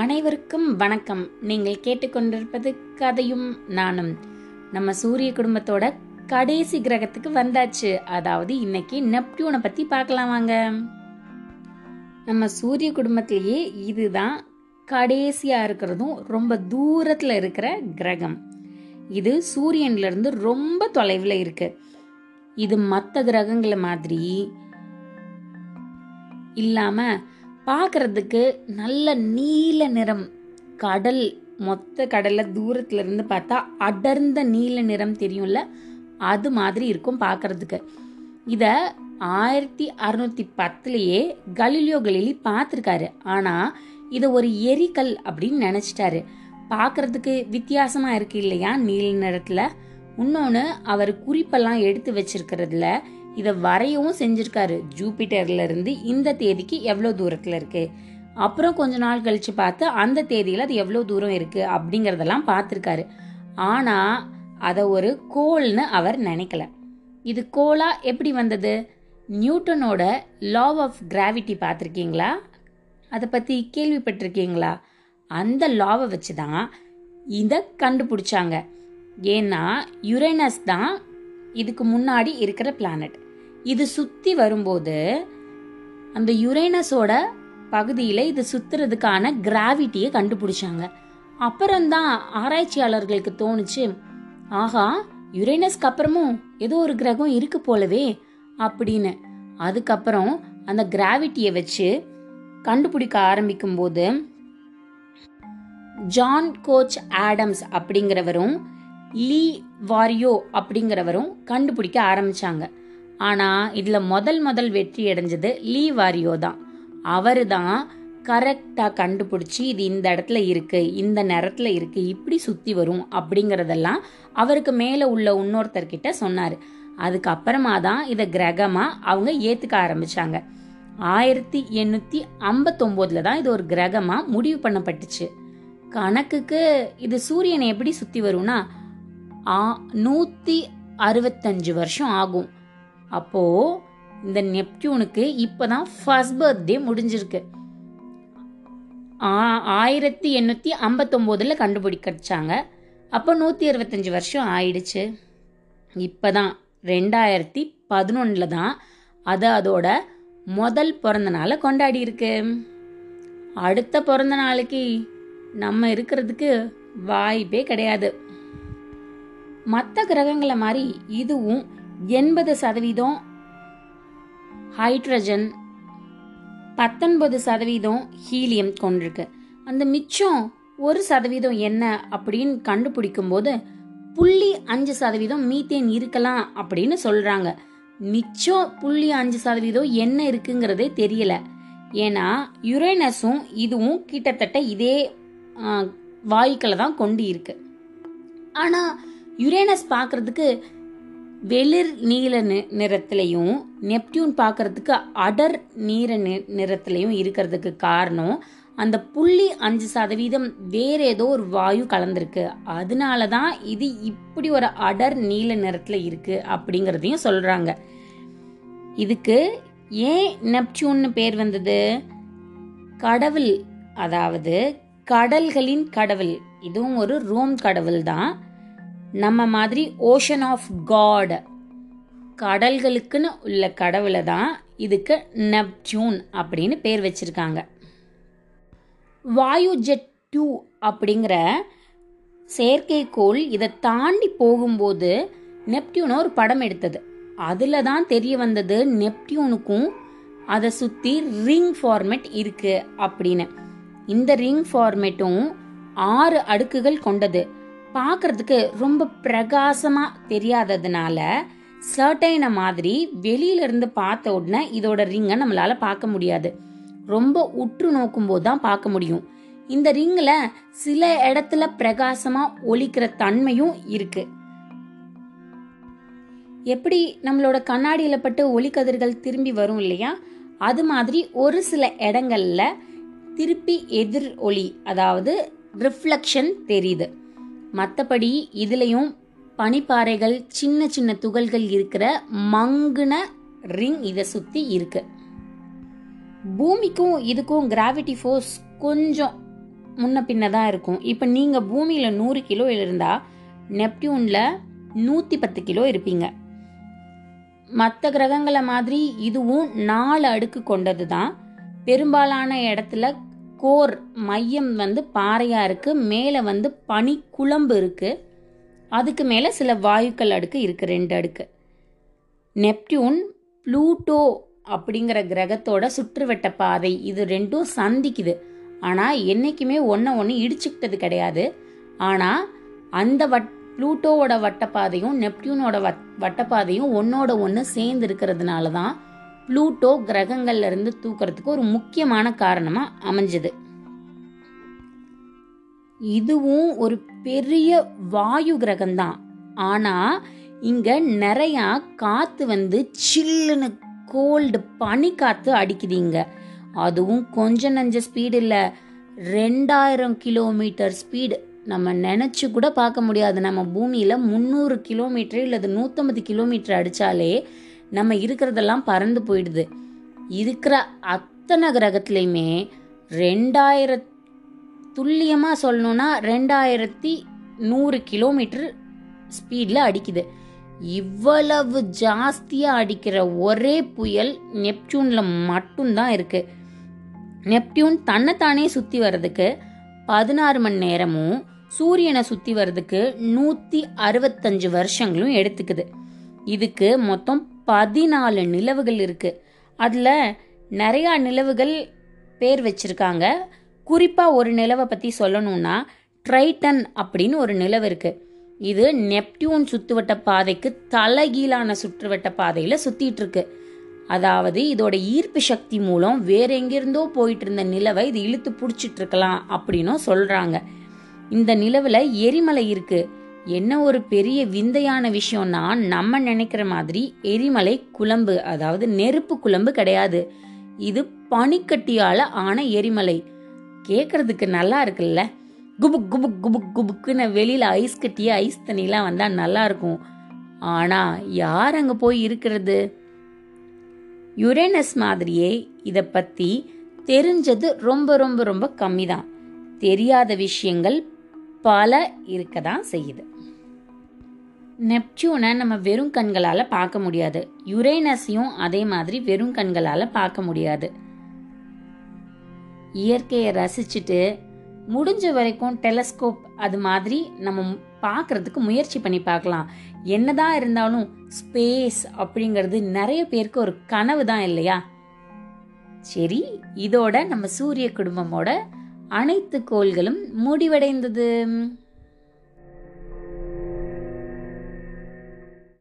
அனைவருக்கும் வணக்கம். நீங்கள் கேட்டுக்கொண்டிருப்பது கதையும் நானும். நம்ம சூரிய குடும்பத்தோட கடைசி கிரகத்துக்கு வந்தாச்சு. அதாவது இன்னைக்கு நெப்டியூனை பத்தி பார்க்கலாம் வாங்க. நம்ம சூரிய குடும்பத்திலேயே இதுதான் கடைசியா இருக்கிறதும் ரொம்ப தூரத்துல இருக்கிற கிரகம். இது சூரியன்ல இருந்து ரொம்ப தொலைவில் இருக்கு. இது மற்ற கிரகங்களை மாதிரி இல்லாமல் பார்க்கறதுக்கு நல்ல நீல நிறம். கடல் மொத்த கடலை தூரத்துல இருந்து பார்த்தா அடர்ந்த நீல நிறம் தெரியும்ல? அது மாதிரி இருக்கும் பார்க்கறதுக்கு இத ஆயிரத்தி அறுநூத்தி பத்துலயே கலிலியோ கலிலி பார்த்துருக்காரு. ஆனா இதை ஒரு எரிக்கல் அப்படின்னு நினைச்சிட்டாரு. பார்க்கறதுக்கு வித்தியாசமா இருக்கு இல்லையா நீல நிறத்துல? இன்னொன்று அவர் குறிப்பெல்லாம் எடுத்து வச்சிருக்கிறதுல இதை வரையவும் செஞ்சிருக்காரு ஜூபிட்டர்ல இருந்து இந்த தேதிக்கு எவ்வளோ தூரத்தில் இருக்கு? அப்புறம் கொஞ்ச நாள் கழிச்சு பார்த்து அந்த தேதியில் அது எவ்வளோ தூரம் இருக்கு அப்படிங்கிறதெல்லாம் பார்த்துருக்காரு. ஆனால் அதை ஒரு கோல்னு அவர் நினைக்கல. இது கோலா எப்படி வந்தது? நியூட்டனோட லா ஆஃப் கிராவிட்டி பார்த்துருக்கீங்களா? அதை பற்றி கேள்விப்பட்டிருக்கீங்களா? அந்த லாவை வச்சு தான் இதை கண்டுபிடிச்சாங்க. ஏன்னா யுரேனஸ் தான் இதுக்கு முன்னாடி இருக்கிற பிளானட் இது சுற்றி வரும்போது அந்த யுரேனஸோட பகுதியில் இது சுற்றுறதுக்கான கிராவிட்டியை கண்டுபிடிச்சாங்க. அப்புறம்தான் ஆராய்ச்சியாளர்களுக்கு தோணுச்சு ஆஹா யுரேனஸ்க்கு அப்புறமும் ஏதோ ஒரு கிரகம் இருக்கு போலவே அப்படின்னு. அதுக்கப்புறம் அந்த கிராவிட்டியை வச்சு கண்டுபிடிக்க ஆரம்பிக்கும் போது ஜான் கோச் ஆடம்ஸ் அப்படிங்கிறவரும் லீ வாரியோ அப்படிங்கிறவரும் கண்டுபிடிக்க ஆரம்பிச்சாங்க. ஆனால் இதில் முதல் முதல் வெற்றி அடைஞ்சது லீ வாரியோ தான். அவர் தான் கரெக்டாக கண்டுபிடிச்சி இது இந்த இடத்துல இருக்கு இந்த நேரத்தில் இருக்கு இப்படி சுற்றி வரும் அப்படிங்கிறதெல்லாம் அவருக்கு மேலே உள்ள இன்னொருத்தர்கிட்ட சொன்னார். அதுக்கப்புறமா தான் இதை கிரகமாக அவங்க ஏற்றுக்க ஆரம்பிச்சாங்க. ஆயிரத்தி எண்ணூற்றி ஐம்பத்தொம்போதில் தான் இது ஒரு கிரகமாக முடிவு பண்ணப்பட்டுச்சு. கணக்குக்கு இது சூரியனை எப்படி சுற்றி வரும்னா நூற்றி அறுபத்தஞ்சு வருஷம் ஆகும். அப்போது இந்த நெப்டியூனுக்கு இப்போ தான் ஃபர்ஸ்ட் பர்த்டே முடிஞ்சிருக்கு ஆயிரத்தி எண்ணூற்றி ஐம்பத்தொம்போதில் கண்டுபிடிச்சாங்க அப்போ நூற்றி அறுபத்தஞ்சு வருஷம் ஆயிடுச்சு. இப்போ தான் ரெண்டாயிரத்தி பதினொன்றில் தான் அது அதோட முதல் பிறந்த நாளை கொண்டாடி இருக்கு அடுத்த பிறந்த நாளைக்கு நம்ம இருக்கிறதுக்கு வாய்ப்பே கிடையாது. மற்ற கிரகங்களை மாதிரி இதுவும் எண்பது சதவீதம் ஹைட்ரஜன் பத்தொன்பது சதவீதம் ஹீலியம் கொண்டிருக்கு. அந்த மிச்சம் ஒரு சதவீதம் என்ன அப்படின்னு கண்டுபிடிக்கும் போது புள்ளி அஞ்சு சதவீதம் மீத்தேன் இருக்கலாம் அப்படின்னு சொல்றாங்க. மிச்சம் புள்ளி அஞ்சு சதவீதம் என்ன இருக்குங்கிறதே தெரியல. ஏன்னா யுரேனஸும் இதுவும் கிட்டத்தட்ட இதே வாயுக்களை தான் கொண்டு இருக்கு ஆனால் யுரேனஸ் பார்க்கறதுக்கு வெளிர் நீல நிறத்திலையும் நெப்டியூன் பார்க்கறதுக்கு அடர் நீர நிறத்திலையும் இருக்கிறதுக்கு காரணம் அந்த புள்ளி அஞ்சு சதவீதம் வேற ஏதோ ஒரு வாயு கலந்திருக்கு. அதனால தான் இது இப்படி ஒரு அடர் நீல நிறத்தில் இருக்கு அப்படிங்கிறதையும் சொல்றாங்க. இதுக்கு ஏன் நெப்டியூன்னு பேர் வந்தது? கடவுள் அதாவது கடல்களின் கடவுள் இதுவும் ஒரு ரோம் கடவுள் தான் நம்ம மாதிரி ஓஷன் ஆஃப் காட் கடல்களுக்குன்னு உள்ள கடவுளை தான் இதுக்கு நெப்டியூன் அப்படின்னு பேர் வச்சிருக்காங்க. வாயு ஜெட் டூ அப்படிங்கிற செயற்கைக்கோள் இதை தாண்டி போகும்போது நெப்டியூனை ஒரு படம் எடுத்தது. அதில் தான் தெரிய வந்தது நெப்டியூனுக்கும் அதை சுற்றி ரிங் ஃபார்மேட் இருக்குது அப்படின்னு. இந்த ரிங் ஃபார்மேட்டும் ஆறு அடுக்குகள் கொண்டது. பார்க்கறதுக்கு ரொம்ப பிரகாசமா தெரியாததுனால சர்டைன மாதிரி வெளியில இருந்து பார்த்த உடனே இதோட ரிங்கை நம்மளால பார்க்க முடியாது. ரொம்ப உற்று நோக்கும் போது தான் பார்க்க முடியும். இந்த ரிங்கில் சில இடத்துல பிரகாசமா ஒலிக்கிற தன்மையும் இருக்கு. எப்படி நம்மளோட கண்ணாடியில பட்டு ஒளிக்கதிர்கள் திரும்பி வரும் இல்லையா? அது மாதிரி ஒரு சில இடங்கள்ல திருப்பி எதிர் ஒளி அதாவது ரிஃப்ளக்ஷன் தெரியுது. மற்றபடி இதுலேயும் பனிப்பாறைகள் சின்ன சின்ன துகள்கள் இருக்கிற மங்குன ரிங் இதை சுற்றி இருக்கு. பூமிக்கும் இதுக்கும் கிராவிட்டி ஃபோர்ஸ் கொஞ்சம் முன்ன பின்ன தான் இருக்கும். இப்போ நீங்கள் பூமியில் நூறு கிலோ இருந்தால் நெப்டியூனில் நூற்றி பத்து கிலோ இருப்பீங்க. மற்ற கிரகங்களை மாதிரி இதுவும் நாலு அடுக்கு கொண்டது தான் பெரும்பாலான இடத்துல கோர் மையம் வந்து பாறையாக இருக்குது மேலே வந்து பனி குழம்பு இருக்குது அதுக்கு மேலே சில வாயுக்கள் அடுக்கு இருக்குது ரெண்டு அடுக்கு. நெப்டியூன் ப்ளூட்டோ அப்படிங்கிற கிரகத்தோட சுற்றுவட்ட பாதை. இது ரெண்டும் சந்திக்குது. ஆனால் என்றைக்குமே ஒன்றை ஒன்று இடிச்சுக்கிட்டது கிடையாது. ஆனால் அந்த வட் ப்ளூட்டோவோட வட்டப்பாதையும் நெப்டியூனோட வட் வட்டப்பாதையும் ஒன்றோட ஒன்று சேர்ந்து இருக்கிறதுனால தான் ப்ளூட்டோ கிரகங்கள்ல இருந்து தூக்கிறதுக்கு ஒரு முக்கியமான காரணமாக அமைஞ்சது. இதுவும் ஒரு பெரிய வாயு கிரகம்தான். ஆனால் இங்கே நிறையா காற்று வந்து சில்லுன்னு கோல்டு பனி காற்று அடிக்குது இங்கே. அதுவும் கொஞ்சம் நஞ்ச ஸ்பீடு இல்லை. ரெண்டாயிரம் கிலோமீட்டர் ஸ்பீடு. நம்ம நினச்சி கூட பார்க்க முடியாது. நம்ம பூமியில் முந்நூறு கிலோமீட்டர் இல்லது நூற்றம்பது கிலோமீட்டர் அடித்தாலே நம்ம இருக்கிறதெல்லாம் பறந்து போயிடுது. இருக்கிற அத்தனை கிரகத்துலேயுமே ரெண்டாயிர துல்லியமாக சொல்லணும்னா ரெண்டாயிரத்தி நூறு கிலோமீட்டர் ஸ்பீடில் அடிக்குது. இவ்வளவு ஜாஸ்தியாக அடிக்கிற ஒரே புயல் நெப்டியூனில் மட்டும்தான் இருக்குது நெப்டியூன் தன்னைத்தானே சுற்றி வர்றதுக்கு பதினாறு மணி நேரமும் சூரியனை சுற்றி வர்றதுக்கு நூற்றி அறுபத்தஞ்சு வருஷங்களும் எடுத்துக்குது. இதுக்கு மொத்தம் பதினாலு நிலவுகள் இருக்குது அதில் நிறையா நிலவுகள் பேர் வச்சுருக்காங்க. குறிப்பாக ஒரு நிலவை பற்றி சொல்லணும்னா ட்ரைட்டன் அப்படின்னு ஒரு நிலவு இருக்குது இது நெப்டியூன் சுற்றுவட்ட பாதைக்கு தலைகீழான சுற்றுவட்ட பாதையில் சுற்றிட்டு இருக்கு. அதாவது இதோட ஈர்ப்பு சக்தி மூலம் வேற எங்கிருந்தோ போயிட்டு இருந்த நிலவை இது இழுத்து பிடிச்சிட்டு இருக்கலாம் அப்படின்னும் சொல்றாங்க. இந்த நிலவில் எரிமலை இருக்குது என்ன ஒரு பெரிய விந்தையான விஷயம்னா நம்ம நினைக்கிற மாதிரி எரிமலை குழம்பு அதாவது நெருப்பு குழம்பு கிடையாது. இது பனிக்கட்டியால ஆன எரிமலை. கேட்குறதுக்கு நல்லா இருக்குல்ல? குபுக் குபுக் குபுக் குபுக்குன்னு வெளியில ஐஸ் கட்டிய ஐஸ் தண்ணிலாம் வந்தா நல்லா இருக்கும். ஆனா யார் அங்க போய் இருக்கிறது? யுரேனஸ் மாதிரியே இதை பற்றி தெரிஞ்சது ரொம்ப ரொம்ப ரொம்ப கம்மி தான் தெரியாத விஷயங்கள் பல இருக்க தான் செய்யுது. நெப்டியூனை நம்ம வெறும் கண்களால் பார்க்க முடியாது. யுரேனஸையும் அதே மாதிரி வெறும் கண்களால் பார்க்க முடியாது. இயற்கையை ரசிச்சுட்டு முடிஞ்ச வரைக்கும் டெலஸ்கோப் அது மாதிரி நம்ம பார்க்கறதுக்கு முயற்சி பண்ணி பார்க்கலாம். என்னதான் இருந்தாலும் ஸ்பேஸ் அப்படிங்கிறது நிறைய பேருக்கு ஒரு கனவு தான் இல்லையா? சரி இதோட நம்ம சூரிய குடும்பமோட அனைத்து கோள்களும் முடிவடைந்தது.